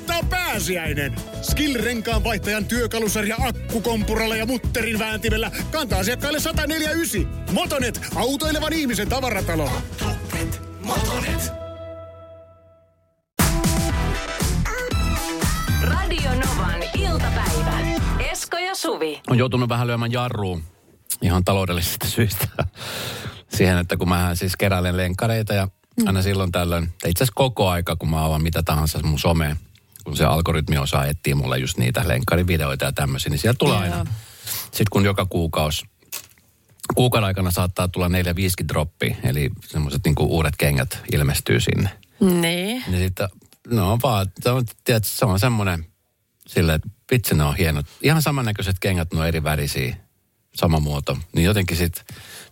kohtaa pääsiäinen. Skill-renkaan vaihtajan työkalusarja akkukompuralla ja mutterin vääntimellä kantaa asiakkaille 149. Motonet, autoilevan ihmisen tavaratalo. Motonet, Motonet. Radio Novan iltapäivä. Esko ja Suvi. on joutunut vähän lyömään jarruun ihan taloudellisista syistä siihen, että kun mä siis keräilen lenkkareita ja aina silloin tällöin, tai itse asiassa koko aika, kun mä avaan mitä tahansa mun someen, kun se algoritmi osaa etsiä mulle just niitä lenkkarivideoita ja tämmöisiä, niin sieltä tulee Joo. aina. Sitten kun joka kuukausi, kuukauden aikana saattaa tulla 4-5 droppi, eli semmoiset niinku uudet kengät ilmestyy sinne. Niin. Niin sitten, no on vaan, se on, tiedätkö, se on semmoinen, sille, että vitsi ne on hienot. Ihan samannäköiset kengät, ne on eri värisiä, sama muoto. Niin jotenkin sitten,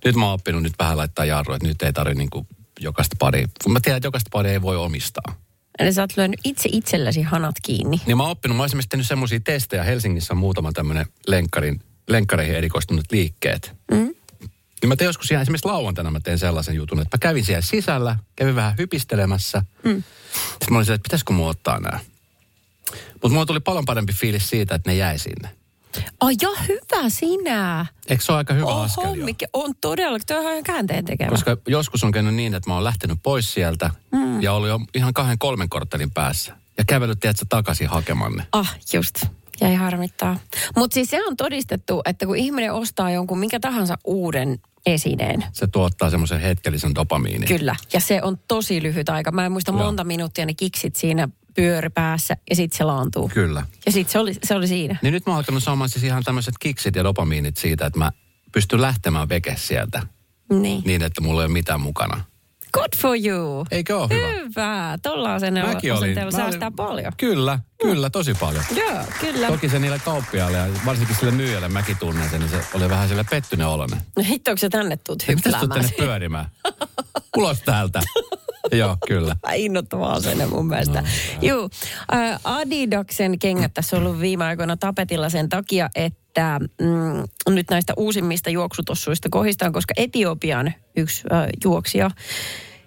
nyt mä oon oppinut nyt vähän laittaa jarru, että nyt ei tarvi niinku jokaista pari. Kun mä tiedän, että jokaista pari ei voi omistaa. Eli sä oot lyönyt itse itsellesi hanat kiinni. Niin mä oon oppinut, mä oon esimerkiksi tehnyt semmoisia testejä. Helsingissä on muutama tämmöinen lenkkarin, lenkkareihin erikoistunut liikkeet. Mm. Niin mä tein joskus ihan esimerkiksi lauantaina mä tein sellaisen jutun, että mä kävin siellä sisällä, kävin vähän hypistelemässä. Mm. Sitten mä olin silleen, että pitäisikö mua ottaa nämä. Mutta mulla tuli paljon parempi fiilis siitä, että ne jäi sinne. Ai ja hyvä sinä. Eikö se ole aika hyvä askel Oho, jo? mikä on todella, tuo on ihan käänteen tekevä. Koska joskus on käynyt niin, että mä oon lähtenyt pois sieltä mm. ja oli jo ihan kahden kolmen korttelin päässä. Ja kävellyt, tiedätkö, takaisin hakemaan ne. Ah, just. Jäi harmittaa. Mutta siis se on todistettu, että kun ihminen ostaa jonkun minkä tahansa uuden esineen, Se tuottaa semmoisen hetkellisen dopamiinin. Kyllä. Ja se on tosi lyhyt aika. Mä en muista Joo. monta minuuttia ne kiksit siinä pyöri päässä ja sitten se laantuu. Kyllä. Ja sitten se oli, se oli siinä. Niin nyt mä oon alkanut saamaan siis ihan tämmöiset kiksit ja dopamiinit siitä, että mä pystyn lähtemään veke sieltä Niin. niin, että mulla ei ole mitään mukana. Good for you. Eikö ole hyvä? Hyvä. Tuolla asenteella Mäkin olin. säästää paljon. Kyllä, kyllä, tosi paljon. Joo, kyllä. Toki se niille kauppiaille ja varsinkin sille myyjälle mäkin tunnen sen, niin se oli vähän sille pettynen olonen. No hittoiko sä tänne tuut hyppäämään? tänne pyörimään. Ulos täältä. Joo, kyllä. Innoittava asenne mun mielestä. No, Juu, Adidaksen kengät tässä on ollut viime aikoina tapetilla sen takia, että mm, nyt näistä uusimmista juoksutossuista kohistaan, koska Etiopian yksi äh, juoksija,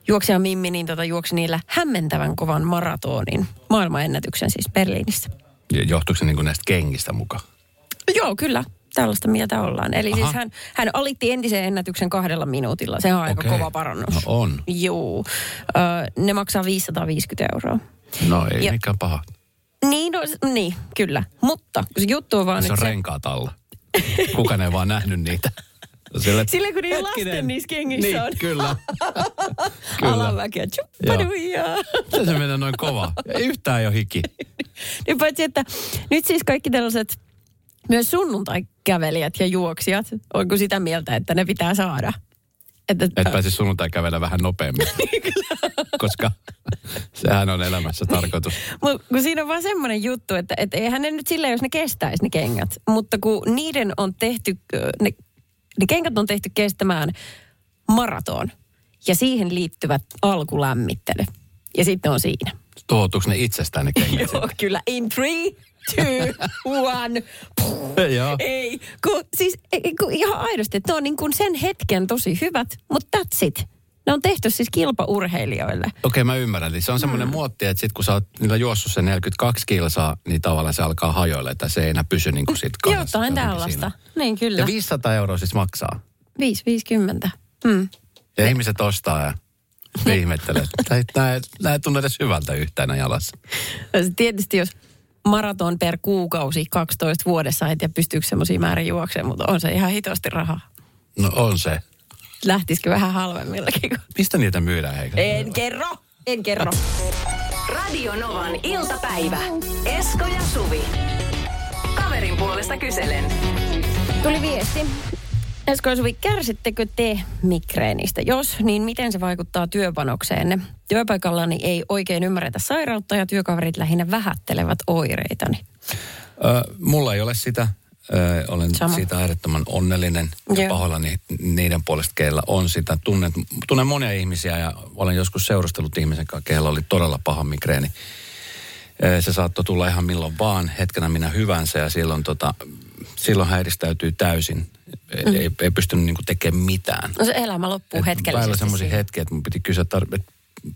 juoksija Mimmi, niin tota, juoksi niillä hämmentävän kovan maratonin, maailmanennätyksen siis Berliinissä. Johtuuko se niin näistä kengistä mukaan? Joo, kyllä. Tällaista mieltä ollaan. Eli Aha. siis hän, hän alitti entisen ennätyksen kahdella minuutilla. Se on aika Okei. kova parannus. No on. Joo. Ö, ne maksaa 550 euroa. No ei Ja- mikään paha. Niin, no, niin, kyllä. Mutta kun se juttu on vaan, Se on että renkaat alla. Kukaan ei vaan nähnyt niitä. Sille, Sillä kun niillä lasten niissä kengissä niin, on. Kyllä. kyllä. alamäkiä, tjuppaduja. Se se menee noin kova. Ei yhtään jo hiki. Niin paitsi, että nyt siis kaikki tällaiset myös sunnuntai-kävelijät ja juoksijat, onko sitä mieltä, että ne pitää saada? Että, Et pääsisi sunnuntai kävellä vähän nopeammin. Koska sehän on elämässä tarkoitus. Mut kun siinä on vaan semmoinen juttu, että et eihän ne nyt silleen, jos ne kestäisi ne kengät. Mutta kun niiden on tehty, ne, ne kengät on tehty kestämään maraton. Ja siihen liittyvät alkulämmittely. Ja sitten on siinä. Tuhoutuuko ne itsestään ne kengät Joo, kyllä. In three, two, one. Joo. Ei, kun, siis ei, kun ihan aidosti, että ne on niin kuin sen hetken tosi hyvät, mutta that's it. Ne on tehty siis kilpaurheilijoille. Okei, mä ymmärrän. Eli se on semmoinen muotti, että sit kun sä oot niillä juossut se 42 kilsaa, niin tavallaan se alkaa hajoilla, että se ei enää pysy niin kuin sit kahdessa. Jotain tällaista. siinä. Niin kyllä. Ja 500 euroa siis maksaa. 5,50. Mm. Ja ihmiset ostaa ja ne ihmettelee, että nämä, ei tunnu edes hyvältä yhtään jalassa. Se Tietysti jos maraton per kuukausi 12 vuodessa, et ja pystyykö semmoisia määrin juoksemaan, mutta on se ihan hitosti rahaa. No on se. Lähtisikö vähän halvemmillakin? kun- Mistä niitä myydään, heikä? En kerro, en kerro. Radio Novan iltapäivä. Esko ja Suvi. Kaverin puolesta kyselen. Tuli viesti. Esko Suvi, kärsittekö te migreenistä? Jos, niin miten se vaikuttaa työpanokseenne? Työpaikallani ei oikein ymmärretä sairautta ja työkaverit lähinnä vähättelevät oireitani. Ö, mulla ei ole sitä. Ö, olen Sama. siitä äärettömän onnellinen ja Joo. pahoillani niiden puolesta, keillä on sitä. Tunnen, tunnen monia ihmisiä ja olen joskus seurustellut ihmisen kanssa, keillä oli todella paha migreeni. Se saattoi tulla ihan milloin vaan, hetkenä minä hyvänsä ja silloin, tota, silloin häiristäytyy täysin. Mm. Ei, ei pystynyt niinku tekemään mitään. No se elämä loppuu Et hetkellisesti. Välillä semmoisia hetkiä, että mun piti kysyä, tar- että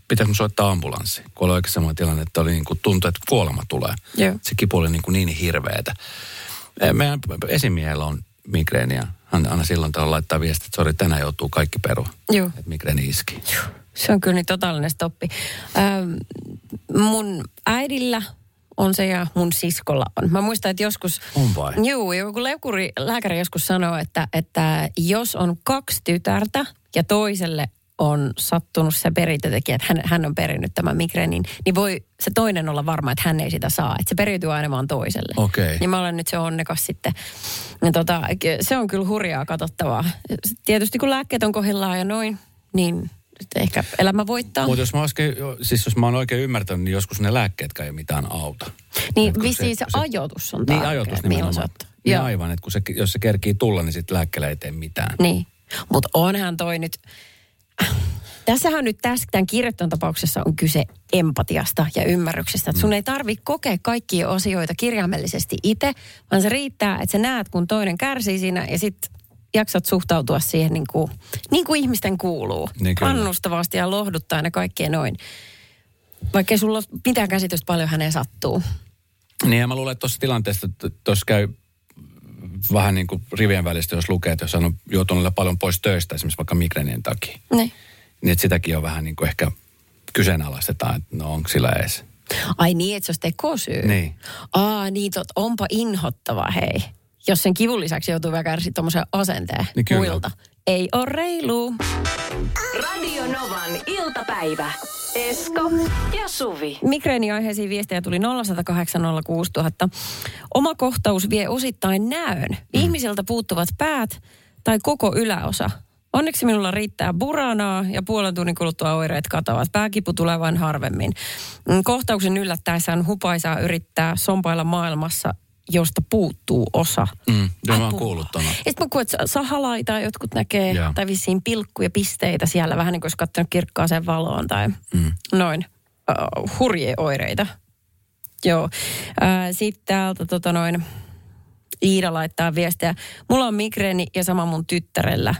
pitäisi mun soittaa ambulanssi, kun oli oikein semmoinen tilanne, että oli niin kuin, tuntui, että kuolema tulee. Joo. Se kipu oli niin, kuin niin hirveetä. Eh, Meidän esimiehellä on migreeniä. Hän aina silloin tällä laittaa viestiä, että sori, tänään joutuu kaikki perua. Joo. Että migreeni iski. Se on kyllä niin totaalinen stoppi. Ähm, mun äidillä on se ja mun siskolla on. Mä muistan, että joskus... On vai? Joo, joku leukuri, lääkäri joskus sanoo, että, että jos on kaksi tytärtä ja toiselle on sattunut se perintötekijä, että hän, hän on perinnyt tämän migreenin, niin voi se toinen olla varma, että hän ei sitä saa. Että se periytyy aina vaan toiselle. Okei. Niin mä olen nyt se onnekas sitten. Ja tota, se on kyllä hurjaa katsottavaa. Tietysti kun lääkkeet on kohdillaan ja noin, niin ehkä elämä voittaa. Mutta jos mä, oikein, siis jos mä oon oikein ymmärtänyt, niin joskus ne lääkkeetkään ei mitään auta. Niin vissiin se, kun ajoitus on Niin tärkeä, ajoitus että milloin nimenomaan. Niin aivan, että kun se, jos se kerkii tulla, niin sitten lääkkeellä ei tee mitään. Niin, mutta onhan toi nyt... Tässähän nyt tässä, tämän kirjoittajan tapauksessa on kyse empatiasta ja ymmärryksestä. Että sun ei tarvi kokea kaikkia asioita kirjaimellisesti itse, vaan se riittää, että sä näet, kun toinen kärsii siinä ja sitten jaksat suhtautua siihen niin kuin, niin kuin ihmisten kuuluu. Niin kyllä. Kannustavasti ja lohduttaen ja kaikkea noin. Vaikka ei sulla ole mitään käsitystä paljon häneen sattuu. Niin ja mä luulen, että tuossa tilanteessa, tuossa käy vähän niin kuin rivien välistä, jos lukee, että jos hän on joutunut paljon pois töistä, esimerkiksi vaikka migreenien takia, Niin. niin että sitäkin on vähän niin kuin ehkä kyseenalaistetaan, että no onko sillä edes. Ai niin, että se olisi tekosyy. Niin. Aa, niin tot, onpa inhottava, hei. Jos sen kivun lisäksi joutuu vielä kärsiä tuommoisen asenteen Niin kyllä. muilta. Ei ole reilu. Radio Novan iltapäivä. Esko ja Suvi. Migreeniaiheisiin viestejä tuli 0806000. Oma kohtaus vie osittain näön. Mm. Ihmisiltä puuttuvat päät tai koko yläosa. Onneksi minulla riittää buranaa ja puolen tunnin kuluttua oireet katoavat. Pääkipu tulee vain harvemmin. Mm, Kohtauksen yllättäessä on hupaisaa yrittää sompailla maailmassa, josta puuttuu osa. Mm, joo, mä oon kuullut tuona. Ja sitten mä kuulen, että sahalaita jotkut näkee, Joo. tai vissiin pilkkuja pisteitä siellä, vähän niin kuin olisi katsonut kirkkaaseen valoon tai mm. noin. Uh, hurjia oireita. Joo. Äh, Sitten täältä tota noin, Iida laittaa viestiä. Mulla on migreeni ja sama mun tyttärellä.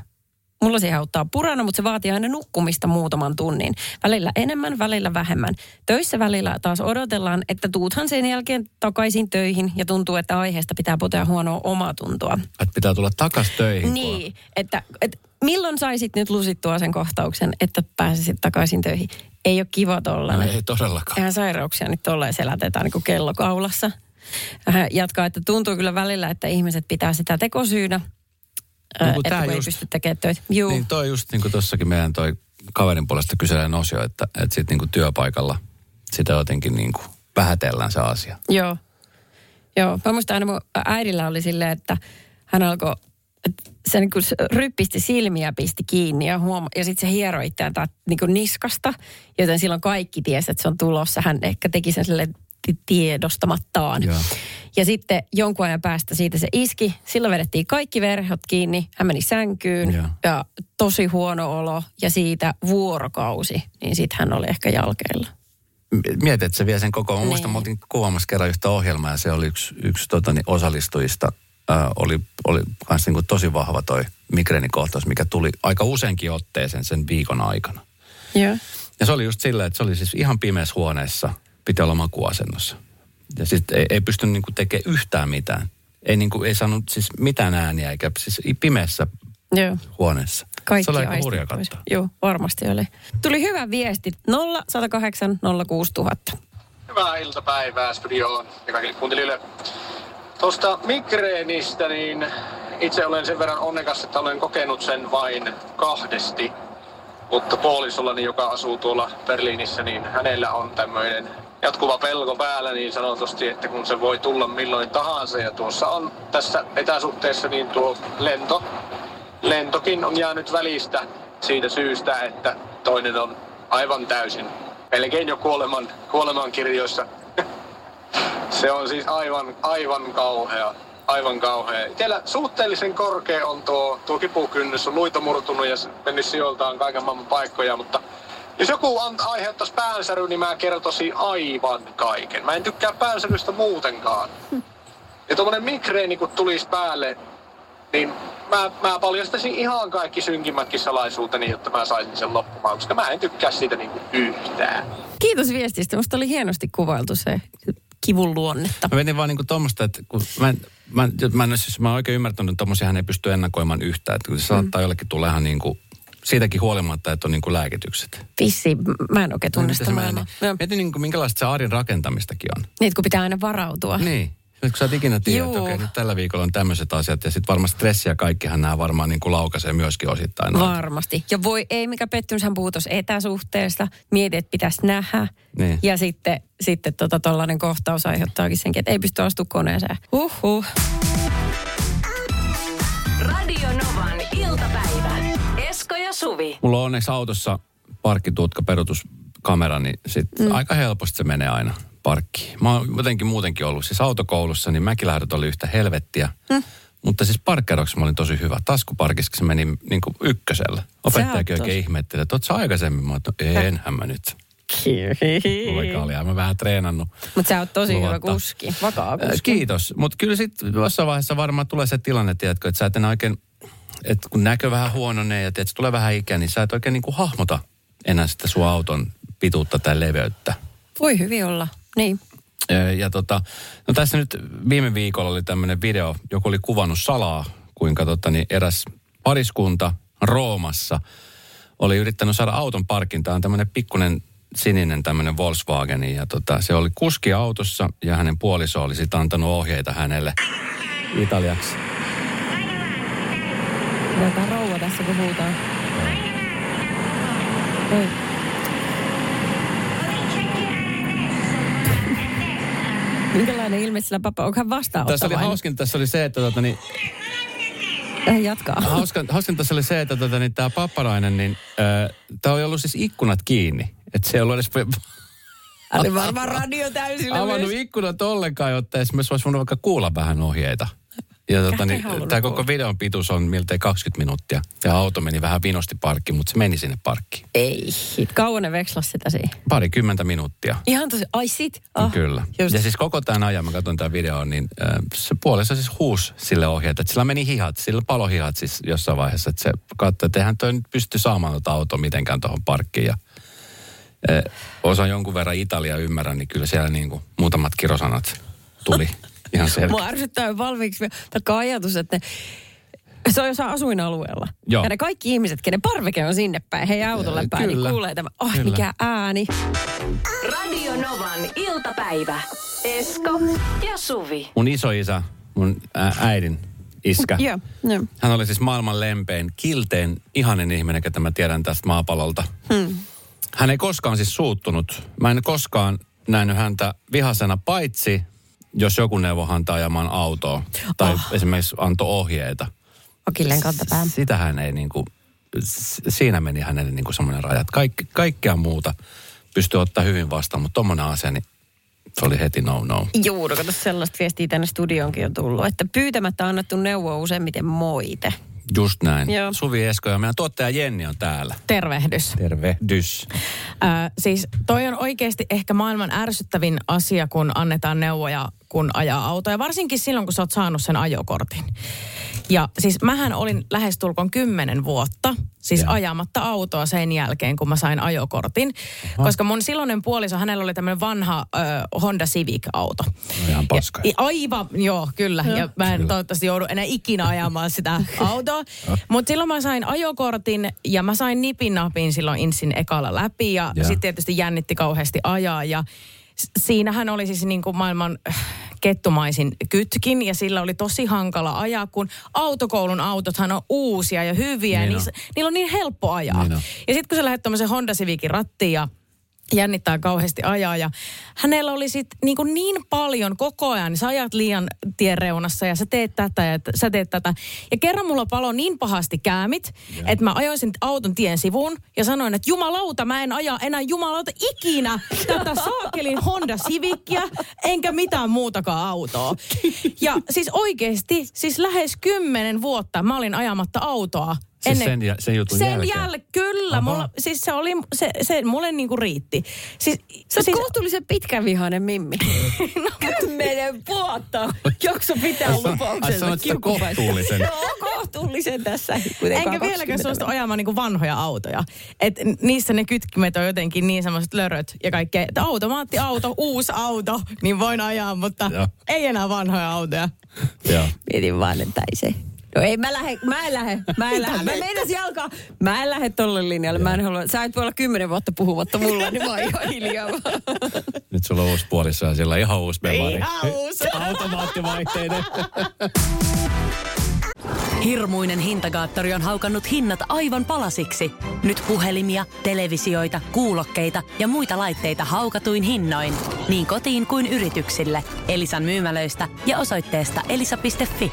Mulla siihen auttaa purana, mutta se vaatii aina nukkumista muutaman tunnin. Välillä enemmän, välillä vähemmän. Töissä välillä taas odotellaan, että tuuthan sen jälkeen takaisin töihin ja tuntuu, että aiheesta pitää potea huonoa omatuntoa. Että pitää tulla takas töihin. kun- Niin, että, että milloin saisit nyt lusittua sen kohtauksen, että pääsisit takaisin töihin? Ei ole kiva No, tollainen. ei todellakaan. Eihän sairauksia nyt tolleen selätetään niin kuin kello kaulassa. Hän jatkaa, että tuntuu kyllä välillä, että ihmiset pitää sitä tekosyynä, Kun että kun ei just- pysty tekemään töitä. Juu, Niin toi just niin kuin tossakin meidän toi kaverin puolesta kyselee osio, että, että sitten niin kuin työpaikalla sitä jotenkin niin kuin vähätellään se asia. joo. Joo, mä muistan aina mun äidillä oli silleen, että hän alkoi, että se niin kuin ryppisti silmiä pisti kiinni ja, huoma- ja sitten se hieroi itseään niin kuin niskasta, joten silloin kaikki tiesi, että se on tulossa. Hän ehkä teki sen sille tiedostamattaan. Joo. Ja sitten jonkun ajan päästä siitä se iski. Silloin vedettiin kaikki verhot kiinni. Hän meni sänkyyn Joo. ja tosi huono olo. Ja siitä vuorokausi, niin sitten hän oli ehkä jalkeilla. Mietit, että se vie sen koko. Mä Niin. muistan, me oltiin kuvaamassa kerran yhtä ohjelmaa ja se oli yksi, yksi tota, niin osallistujista. Ää, oli, oli kans niin kuin tosi vahva toi migreenikohtaus, mikä tuli aika useinkin otteeseen sen viikon aikana. Joo. Ja se oli just silleen, että se oli siis ihan pimeässä huoneessa, piti olla makuasennossa. Ja sitten ei, ei pystynyt niinku tekemään yhtään mitään. Ei, niinku, ei saanut siis mitään ääniä, eikä siis pimeässä Joo. huoneessa. Kaikki se oli aika hurja katsoa. Joo, varmasti oli. Tuli hyvä viesti. 0 108 06000. Hyvää iltapäivää studioon ja kaikille kuuntelijoille. Tuosta migreenistä, niin itse olen sen verran onnekas, että olen kokenut sen vain kahdesti. Mutta puolisollani, joka asuu tuolla Berliinissä, niin hänellä on tämmöinen jatkuva pelko päällä niin sanotusti, että kun se voi tulla milloin tahansa. Ja tuossa on tässä etäsuhteessa niin tuo lento, lentokin on jäänyt välistä siitä syystä, että toinen on aivan täysin melkein jo kuoleman, kuoleman kirjoissa. Se on siis aivan, aivan kauhea. Aivan kauhea. Itsellä suhteellisen korkea on tuo, tuo kipukynnys, on luita murtunut ja mennyt sijoiltaan kaiken maailman paikkoja, mutta jos joku an- aiheuttaisi päänsäry, niin mä kertoisin aivan kaiken. Mä en tykkää päänsärystä muutenkaan. Ja tuommoinen migreeni kun tulisi päälle, niin mä, mä paljastaisin ihan kaikki synkimmätkin salaisuuteni, jotta mä saisin sen loppumaan, koska mä en tykkää siitä niinku yhtään. Kiitos viestistä. Musta oli hienosti kuvailtu se kivun luonnetta. Mä mietin vaan niinku tommoista, että kun mä, en- mä, mä, en, siis mä oon oikein ymmärtänyt, että tommosia ei pysty ennakoimaan yhtään. Että se saattaa jollekin tulla ihan niinku, siitäkin huolimatta, että on niinku lääkitykset. Vissi, mä en oikein tunne Miten sitä maailmaa. Mietin niinku, minkälaista se arjen rakentamistakin on. Niin, kun pitää aina varautua. Niin. Nyt kun sä et ikinä tiedä, että okei, nyt tällä viikolla on tämmöiset asiat ja sitten varmaan stressi ja kaikkihan nämä varmaan niin kuin laukaisee myöskin osittain. noita. Varmasti. Ja voi ei, mikä pettymys, hän puhuu tuossa etäsuhteesta. Mieti, että pitäisi nähdä. Niin. Ja sitten, sitten tota, tollainen kohtaus aiheuttaakin senkin, että ei pysty astumaan koneeseen. Huhhuh. Radio Novan iltapäivä. Suvi. Mulla on onneksi autossa parkkitutka perutuskamera, niin sit mm. aika helposti se menee aina parkkiin. Mä oon jotenkin muutenkin ollut siis autokoulussa, niin mäkilähdöt oli yhtä helvettiä. Mm. Mutta siis parkkeroksi mä olin tosi hyvä. Taskuparkissa se meni niin kuin ykkösellä. Opettajakin oikein ihmetteli, että oot sä aikaisemmin? Mä oon, enhän mä nyt. Mulla oli mä vähän treenannut. Mutta sä oot tosi hyvä Luvatta. kuski. Vakaa Äh, kuski. Kiitos. Mutta kyllä sitten jossain vaiheessa varmaan tulee se tilanne, tiedätkö, että sä et enää oikein, että kun näkö vähän huononee ja tiedätkö, tulee vähän ikää, niin sä et oikein niin kuin hahmota enää sitä sun auton pituutta tai leveyttä. Voi hyvin olla. Niin. Ja, ja tota, no tässä nyt viime viikolla oli tämmöinen video, joku oli kuvannut salaa, kuinka tota, niin eräs pariskunta Roomassa oli yrittänyt saada auton parkintaan tämmöinen pikkunen sininen tämmöinen Volkswagen. Ja tota, se oli kuski autossa ja hänen puoliso oli sitten antanut ohjeita hänelle italiaksi. Jotain rouva tässä, kun huutaa. Oi. Minkälainen ilme sillä papa? Onko hän Tässä oli vastaanottavainen? hauskin, tässä oli se, että tota, niin, Hän jatkaa. hauskan, hauskan tässä oli se, että tota, niin, tämä papparainen, niin tämä oli ollut siis ikkunat kiinni. Että se ei ollut edes oli varmaan radio täysillä avannut myös. ikkunat ollenkaan, jotta esimerkiksi olisi voinut vaikka kuulla vähän ohjeita. Ja tota, niin, tämä koko videon pituus on miltei 20 minuuttia. Ja auto meni vähän vinosti parkkiin, mutta se meni sinne parkkiin. Ei. Kauan ne vekslasi sitä siinä. Parikymmentä minuuttia. Ihan tosi, ai sit. Oh, Kyllä. Just. Ja siis koko tämän ajan, mä katson tämän videon, niin äh, se puolessa siis huusi sille ohjeet, että sillä meni hihat, sillä palohihat siis jossain vaiheessa, että se katsoi, että eihän toi nyt pysty saamaan tuota autoa mitenkään tuohon parkkiin. Ja, äh, osaan jonkun verran Italia ymmärrän, niin kyllä siellä niin kuin muutamat kirosanat tuli ihan selkeä. Mua ärsyttää jo valmiiksi taikka ajatus, että ne, se on jossain asuinalueella. Joo. Ja ne kaikki ihmiset, kenen parveke on sinne päin, heidän autolle Äh, päin, kyllä. niin kuulee tämä, oh Kyllä. mikä ääni. Radio Novan iltapäivä. Esko ja Suvi. Mun isoisä, mun ä- äidin iskä, Joo, joo. hän oli siis maailman lempein, kilteen, ihanen ihminen, ketä mä tiedän tästä maapallolta. Hmm. Hän ei koskaan siis suuttunut. Mä en koskaan nähnyt häntä vihasena, paitsi jos joku neuvoi häntä ajamaan autoa. Tai oh. esimerkiksi antoi ohjeita. Akilleen kantapää. Sitä hän ei niinku, s- siinä meni hänelle niinku semmoinen raja. että Kaikki, kaikkea muuta pystyy ottaa hyvin vastaan, mutta tommonen asia, niin se oli heti no no. Juu, no kato sellaista viestiä tänne studioonkin on tullut, että pyytämättä annettu neuvo on useimmiten moite. Just näin. Joo. Suvi Esko ja meidän tuottaja Jenni on täällä. Tervehdys. Tervehdys. Äh, siis toi on oikeasti ehkä maailman ärsyttävin asia, kun annetaan neuvoja, kun ajaa autoa. Ja varsinkin silloin, kun sä oot saanut sen ajokortin. Ja siis mähän olin lähestulkoon kymmenen vuotta siis Joo. ajamatta autoa sen jälkeen, kun mä sain ajokortin. Koska mun silloinen puoliso, hänellä oli tämmöinen vanha ö, Honda Civic-auto. No ihan paska. Ja, aivan, joo, kyllä. Ja mä en toivottavasti joudu enää ikinä ajamaan sitä autoa. Mutta silloin mä sain ajokortin ja mä sain nipin napin silloin Insin ekalla läpi. Ja Joo. sitten tietysti jännitti kauheasti ajaa. Ja siinähän oli siis niin kuin maailman äh, kettumaisin kytkin ja sillä oli tosi hankala ajaa, kun autokoulun autothan on uusia ja hyviä. Niin on. niissä, niillä on niin helppo ajaa. Niin on. Ja sitten kun sä lähdet tuommoisen Honda Civicin rattiin ja jännittää kauheasti ajaa. Ja hänellä oli sitten niin, niin paljon koko ajan, niin sä ajat liian tien reunassa ja sä teet tätä ja t- sä teet tätä. Ja kerran mulla palo niin pahasti käämit, että mä ajoin sen auton tien sivuun ja sanoin, että jumalauta, mä en aja enää jumalauta ikinä tätä saakelin Honda Civicia, enkä mitään muutakaan autoa. Ja siis oikeasti, siis lähes kymmenen vuotta mä olin ajamatta autoa Siis sen, ja, sen jutun sen jälkeen. jäl, kyllä, Aha. mulla, siis se oli, se, se mulle niinku riitti. Siis, Sä siis, kohtuullisen pitkävihainen Mimmi. no, Kymmenen vuotta. Jakso pitää lupauksensa. sanoit sitä kiukkupäistä. kohtuullisen. Joo, kohtuullisen tässä. Enkä vieläkään 20 suostu ajamaan niinku vanhoja autoja. Et niissä ne kytkimet on jotenkin niin semmoiset löröt ja kaikkea. Että automaattiauto, uusi auto, niin voin ajaa, mutta Joo. ei enää vanhoja autoja. Joo. Mietin vaan, että ei se. No ei mä lähde, mä en lähde, mä en lähde. Mä meinasin jalkaa. Mä en lähde tolle linjalle. Mä en halua, sä et voi olla kymmenen vuotta puhumatta mulla, niin mä oon ihan hiljaa vaan. Nyt sulla on uusi puolissa ja sillä on ihan uusi memari. Ihan uusi. Automaattivaihteinen. Hirmuinen hintakaattori on haukannut hinnat aivan palasiksi. Nyt puhelimia, televisioita, kuulokkeita ja muita laitteita haukatuin hinnoin. Niin kotiin kuin yrityksille. Elisan myymälöistä ja osoitteesta elisa.fi.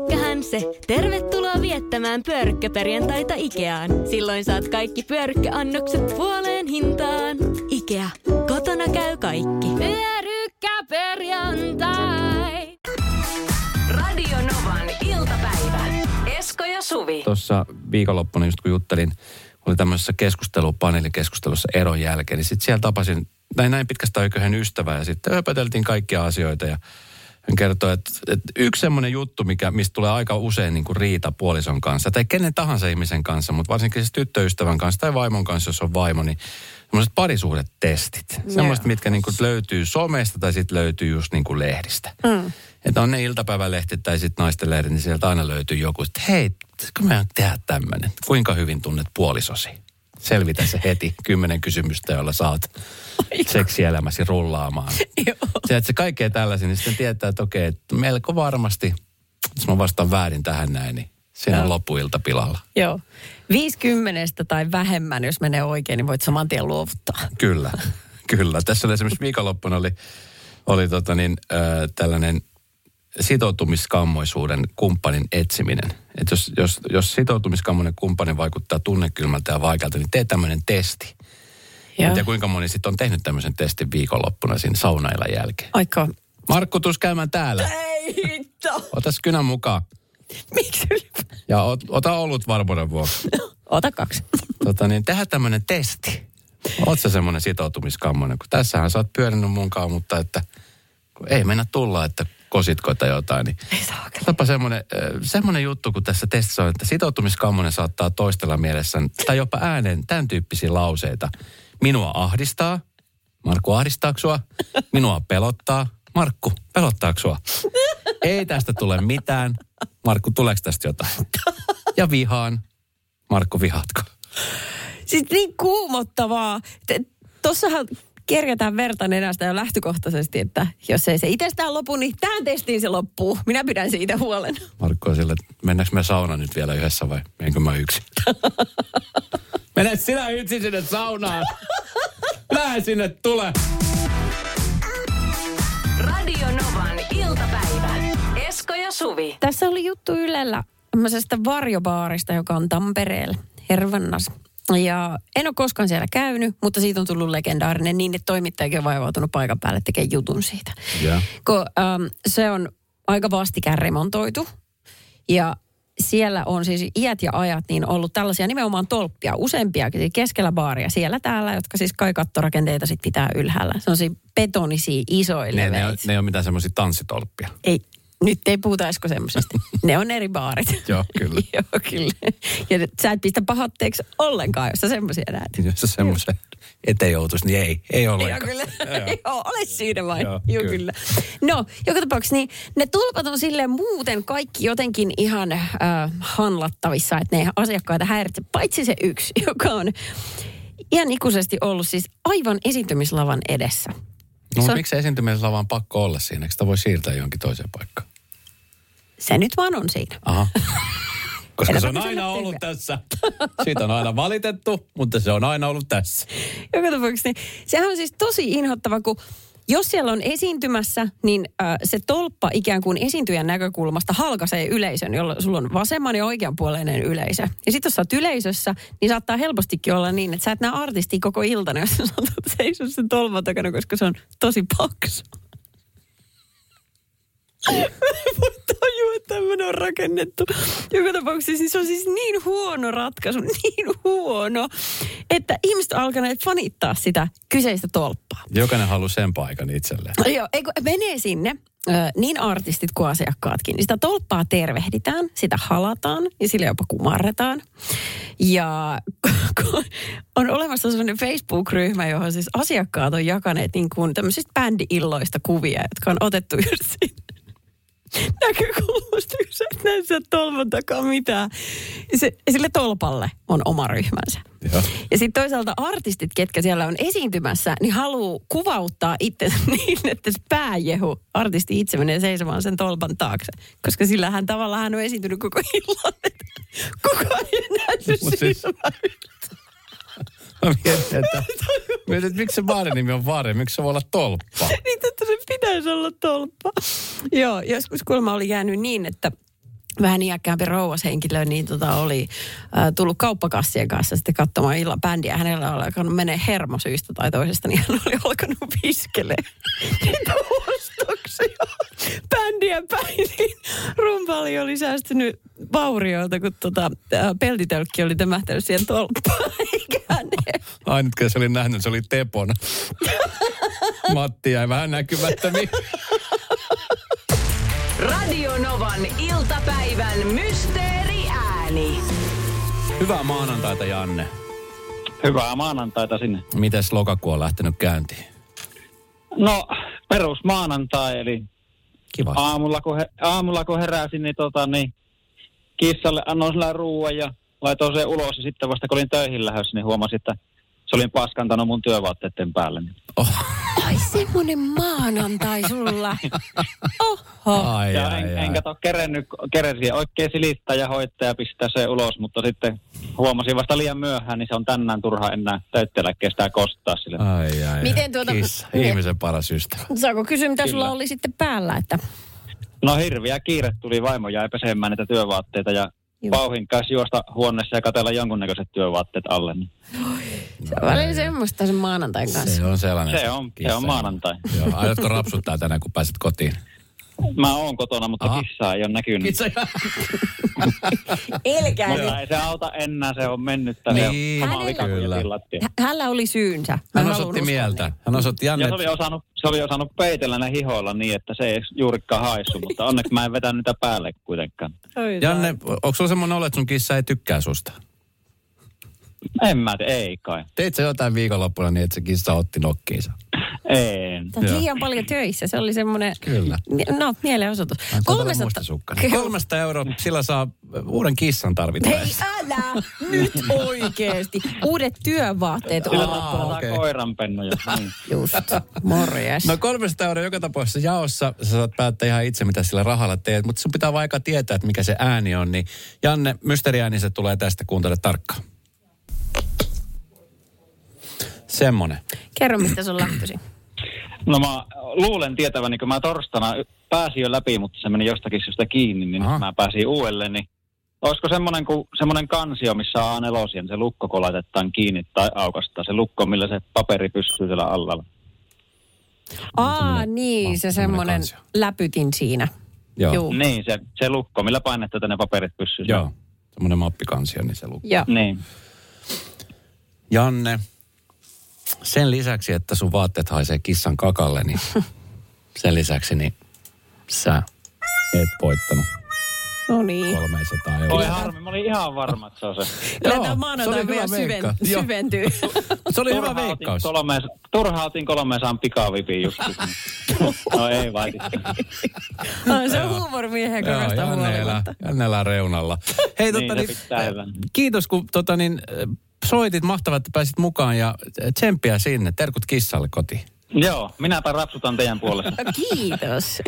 Pyörykkähän se! Tervetuloa viettämään pyörykkäperjantaita Ikeaan. Silloin saat kaikki pyörykkäannokset puoleen hintaan. Ikea. Kotona käy kaikki. Pyörykkäperjantai! Radio Novan iltapäivä. Esko ja Suvi. Tuossa viikonloppuna just kun juttelin, oli tämmöisessä keskustelu, paneelikeskustelussa eron jälkeen, niin sitten siellä tapasin näin, näin pitkästä aikaa yhden ystävän ja sitten höpöteltiin kaikkia asioita ja hän kertoi, että, että yksi semmoinen juttu, mikä, mistä tulee aika usein niin kuin riita puolison kanssa, tai kenen tahansa ihmisen kanssa, mutta varsinkin siis tyttöystävän kanssa tai vaimon kanssa, jos on vaimo, niin semmoiset parisuhdetestit. Semmoiset, mitkä niin kuin löytyy somesta tai sitten löytyy just niin kuin lehdistä. Mm. Että on ne iltapäivälehtit tai sitten naisten lehdet, niin sieltä aina löytyy joku, että hei, pitäisikö meidän tehdä tämmöinen? Kuinka hyvin tunnet puolisosi? Selvitä se heti. Kymmenen kysymystä, joilla saat seksielämäsi rullaamaan. se, että se kaikkea tällaisia, niin sitten tietää, että okei, että melko varmasti, jos mä vastaan väärin tähän näin, niin siinä on loppuilta pilalla. Joo. 50 tai vähemmän, jos menee oikein, niin voit saman tien luovuttaa. Kyllä, kyllä. Tässä oli esimerkiksi viikonloppuna oli, oli tota niin, äh, tällainen sitoutumiskammoisuuden kumppanin etsiminen. Et jos, jos, jos sitoutumiskammoinen kumppani vaikuttaa tunnekylmältä ja vaikealta, niin tee tämmöinen testi. En tiedä kuinka moni sitten on tehnyt tämmöisen testin viikonloppuna siinä saunailla jälkeen. Aika. Markku, tuus käymään täällä. Ei hitto. Otas kynän mukaan. Miksi? Ja ot, ota olut varmuuden vuoksi. Ota kaksi. tota niin, tehdään tämmöinen testi. Oot sä semmoinen sitoutumiskammonen, kun tässähän sä oot pyörinyt munkaan, mutta että ei mennä tulla, että kositko tai jotain, niin Ei saa. Otapa semmoinen, semmoinen juttu, kun tässä testissä on, että sitoutumiskammonen saattaa toistella mielessään, tai jopa ääneen tämän tyyppisiä lauseita. Minua ahdistaa. Markku, ahdistaako sua? Minua pelottaa. Markku, pelottaako sua? Ei tästä tule mitään. Markku, tuleeko tästä jotain? Ja vihaan. Markku, vihaatko? Siis niin kuumottavaa. Tossahan kerjätään verta nenästä jo lähtökohtaisesti, että jos ei se itsestään lopu, niin tähän testiin se loppuu. Minä pidän siitä huolen. Markku on sillä, että mennäänkö me sauna nyt vielä yhdessä vai menenkö mä yksin? Mene sinä yksin sinne saunaan. Lähde sinne, tule. Radio Novan iltapäivä. Esko ja Suvi. Tässä oli juttu Ylellä tämmöisestä varjobaarista, joka on Tampereella, Hervannas. Ja en ole koskaan siellä käynyt, mutta siitä on tullut legendaarinen niin, että toimittajakin on vaivautunut paikan päälle tekemään jutun siitä. Ja. Kun ähm, se on aika vastikään remontoitu ja siellä on siis iät ja ajat niin ollut tällaisia nimenomaan tolppia, useampia keskellä baaria siellä täällä, jotka siis kai kattorakenteita sit pitää ylhäällä. Se on siis betonisia isoja Ne, ne, on, ne ei ole mitään semmoisia tanssitolppia. Ei, nyt ei puhuta Esko semmoisesta. ne on eri baarit. Joo, kyllä. Joo, kyllä. Ja sä et pistä pahatteeksi ollenkaan, jos sä semmoisia näet. Jos se semmoisen eteen joutuisi, niin ei, ei Joo, ollenkaan. kyllä. Joo, ole siinä vain. Joo, Joo, kyllä. kyllä. No, joka tapauksessa niin ne tulpat on silleen muuten kaikki jotenkin ihan äh, hanlattavissa, että ne asiakkaita häiritse, paitsi se yksi, joka on ihan ikuisesti ollut siis aivan esiintymislavan edessä. No, Se on- miksi esiintymisellä vaan pakko olla siinä? Eikö sitä voi siirtää johonkin toiseen paikkaan? Se nyt vaan on siinä. Aha. Koska se on aina ollut tässä. Siitä on aina valitettu, mutta se on aina ollut tässä. Joka tapauksessa, niin sehän on siis tosi inhottava, kun jos siellä on esiintymässä, niin äh, se tolppa ikään kuin esiintyjän näkökulmasta halkaisee yleisön, jolla sulla on vasemman ja oikeanpuoleinen yleisö. Ja sitten jos sä oot yleisössä, niin saattaa helpostikin olla niin, että sä et näe artistia koko iltana, jos sä saatat seisoo sen tolpan takana, koska se on tosi paksu. Mä en voi tajua, että tämmöinen on rakennettu. Joka tapauksessa siis se on siis niin huono ratkaisu, niin huono, että ihmiset on alkaneet fanittaa sitä kyseistä tolppaa. Jokainen haluaa sen paikan itselleen. No Joo, eikö, menee sinne, niin artistit kuin asiakkaatkin. Niin sitä tolppaa tervehditään, sitä halataan ja sille jopa kumarretaan. Ja on olemassa sellainen Facebook-ryhmä, johon siis asiakkaat on jakaneet niin kuin tämmöisistä bändi-illoista kuvia, jotka on otettu just siitä näkökulmasta, kun sä et näe sieltä tolpan takaa mitään. Se, sille tolpalle on oma ryhmänsä. Joo. Ja sitten toisaalta artistit, ketkä siellä on esiintymässä, niin haluaa kuvauttaa itse niin, että se pääjehu, artisti itse menee seisomaan sen tolpan taakse. Koska sillä hän tavallaan hän on esiintynyt koko illan, kukaan ei nähnyt siis-. Mietin, että, mietin, että miksi se baarin nimi on Vaari, miksi se voi olla tolppa? niin, että se pitäisi olla tolppa. Joo, joskus kuulemma oli jäänyt niin, että vähän iäkkäämpi rouvashenkilö, niin tota oli äh, tullut kauppakassien kanssa sitten katsomaan illan bändiä. Hänellä oli alkanut menee hermo syystä tai toisesta, niin hän oli alkanut piskelee niitä ostoksia bändiä päin. Niin rumpali oli säästynyt vaurioilta, kun tota, äh, peltitölkki oli tömähtänyt siihen tolppaan. Ainut, kun se oli nähnyt, se oli Tepona. Matti jäi vähän näkymättömiin. Radio Novan iltapäivän mysteeriääni. Hyvää maanantaita, Janne. Hyvää maanantaita sinne. Mites lokakuu on lähtenyt käyntiin? No, perus maanantai, eli Kiva. aamulla kun, he, aamulla kun heräsin, niin, tota, niin kissalle annoin sillä ruoan ja laitoin sen ulos. Ja sitten vasta kun olin töihin lähdössä, niin huomasin, että se olin paskantanut mun työvaatteiden päälle. Niin. Oh, Ai semmonen maanantai sulla. Oho. ai, ja ai, en, ai. en kato kerennyt, keresin oikein silittää ja hoitaa ja pistää se ulos, mutta sitten huomasin vasta liian myöhään, niin se on tänään turha enää täytteläkkeestä kostaa sille. Ai, ai, Miten ai. tuota- Kissa, ne- ihmisen paras ystävä. Saako kysyä, mitä Kyllä. sulla oli sitten päällä? Että... No hirviä kiire tuli, vaimo jäi pesemään niitä työvaatteita ja Joo. Vauhin kanssa juosta huoneessa ja katella jonkunnäköiset työvaatteet alle. Niin. Se on välillä semmoista sen maanantain kanssa. Se on sellainen. Se on- se on maanantai. Joo, aiotko rapsuttaa tänään, kun pääset kotiin? Mä oon kotona, mutta Aha. Kissaa ei ole näkynyt. Itse Elkää Mutta ei se auta enää, se on mennyt Niin, se on oma vika, kyllä. Hänellä oli syynsä. Mä Hän haluan osoitti mieltä. niin. Hän osoitti Janne. Ja se oli, osannut, se oli osannut peitellä ne hihoilla niin, että se ei juurikaan haissu, mutta onneksi mä en vetänyt niitä päälle kuitenkaan. Oi Janne, onko sulla semmoinen olo, että sun kissa ei tykkää susta? En mä ei kai. Teit sä jotain viikonloppuna niin, että se kissa otti nokkiinsa? Ei. Joo. liian paljon töissä. Se oli semmoinen... Kyllä. No, mielenosoitus. Hän on todella 300... mustasukkana. 300 euroa, sillä saa uuden kissan Hei, tarvittaessa. älä nyt oikeesti. Uudet työvaatteet Sillä Aa, okay. koiranpennuja. Niin. Just. Morjes. No 300 euroa joka tapauksessa jaossa. Sä saat päättää ihan itse, mitä sillä rahalla teet. Mutta sun pitää vaikka tietää, että mikä se ääni on. Niin Janne, mysteeriääni se tulee tästä. Kuuntele tarkkaan. Semmonen. Kerro, mistä se on lähtöisin. No mä luulen tietäväni, kun mä torstaina pääsin jo läpi, mutta se meni jostakin syystä kiinni, niin Aha. Mä pääsin uudelleen, niin olisiko semmoinen, kuin, semmoinen kansio, missä on A4, niin se lukko kun laitetaan kiinni tai aukastaa. Se lukko, millä se paperi pysyy siellä alla. Aa, niin, se semmonen semmoinen läpytin siinä. Joo. Juu. Niin, se, se lukko, millä painetaan, että ne paperit pysyy. Joo. Semmoinen mappikansio, niin se lukee. Joo. Niin. Janne, sen lisäksi, että sun vaatteet haisee kissan kakalle, niin sen lisäksi niin sä et voittanut No niin. 300 Oi euroa. harmi, mä olin ihan varma, että se on se. Joo, Lähdetään se maanantai vielä syven, syventyy. Se oli hyvä veikkaus. Kolme, turhaan otin kolmesaan pikavipin just. no ei vai. Ah, se on huumorimiehen kokoista huolimatta. Janne elää reunalla. Hei, Niin, totta, niin, kiitos kun tota, niin, äh, soitit. Mahtavaa, että pääsit mukaan ja tsemppiä sinne. Terkut kissalle kotiin. Joo, minäpä rapsutan teidän puolesta. Kiitos.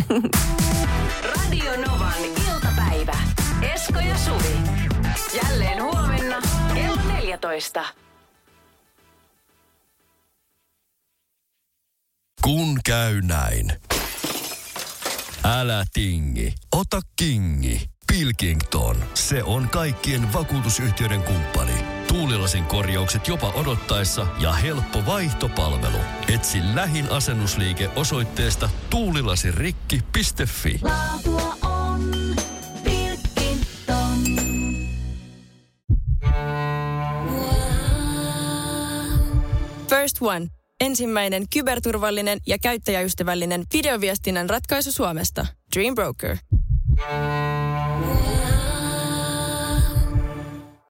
Radio Novan iltapäivän päivä. Esko ja Suvi. Jälleen huomenna kello 14. Kun käy näin. Älä tingi, ota kingi. Pilkington, se on kaikkien vakuutusyhtiöiden kumppani. Tuulilasin korjaukset jopa odottaessa ja helppo vaihtopalvelu. Etsi lähin asennusliike osoitteesta tuulilasirikki.fi. Laatua on Pilkington. First One. Ensimmäinen kyberturvallinen ja käyttäjäystävällinen videoviestinnän ratkaisu Suomesta. Dream Broker.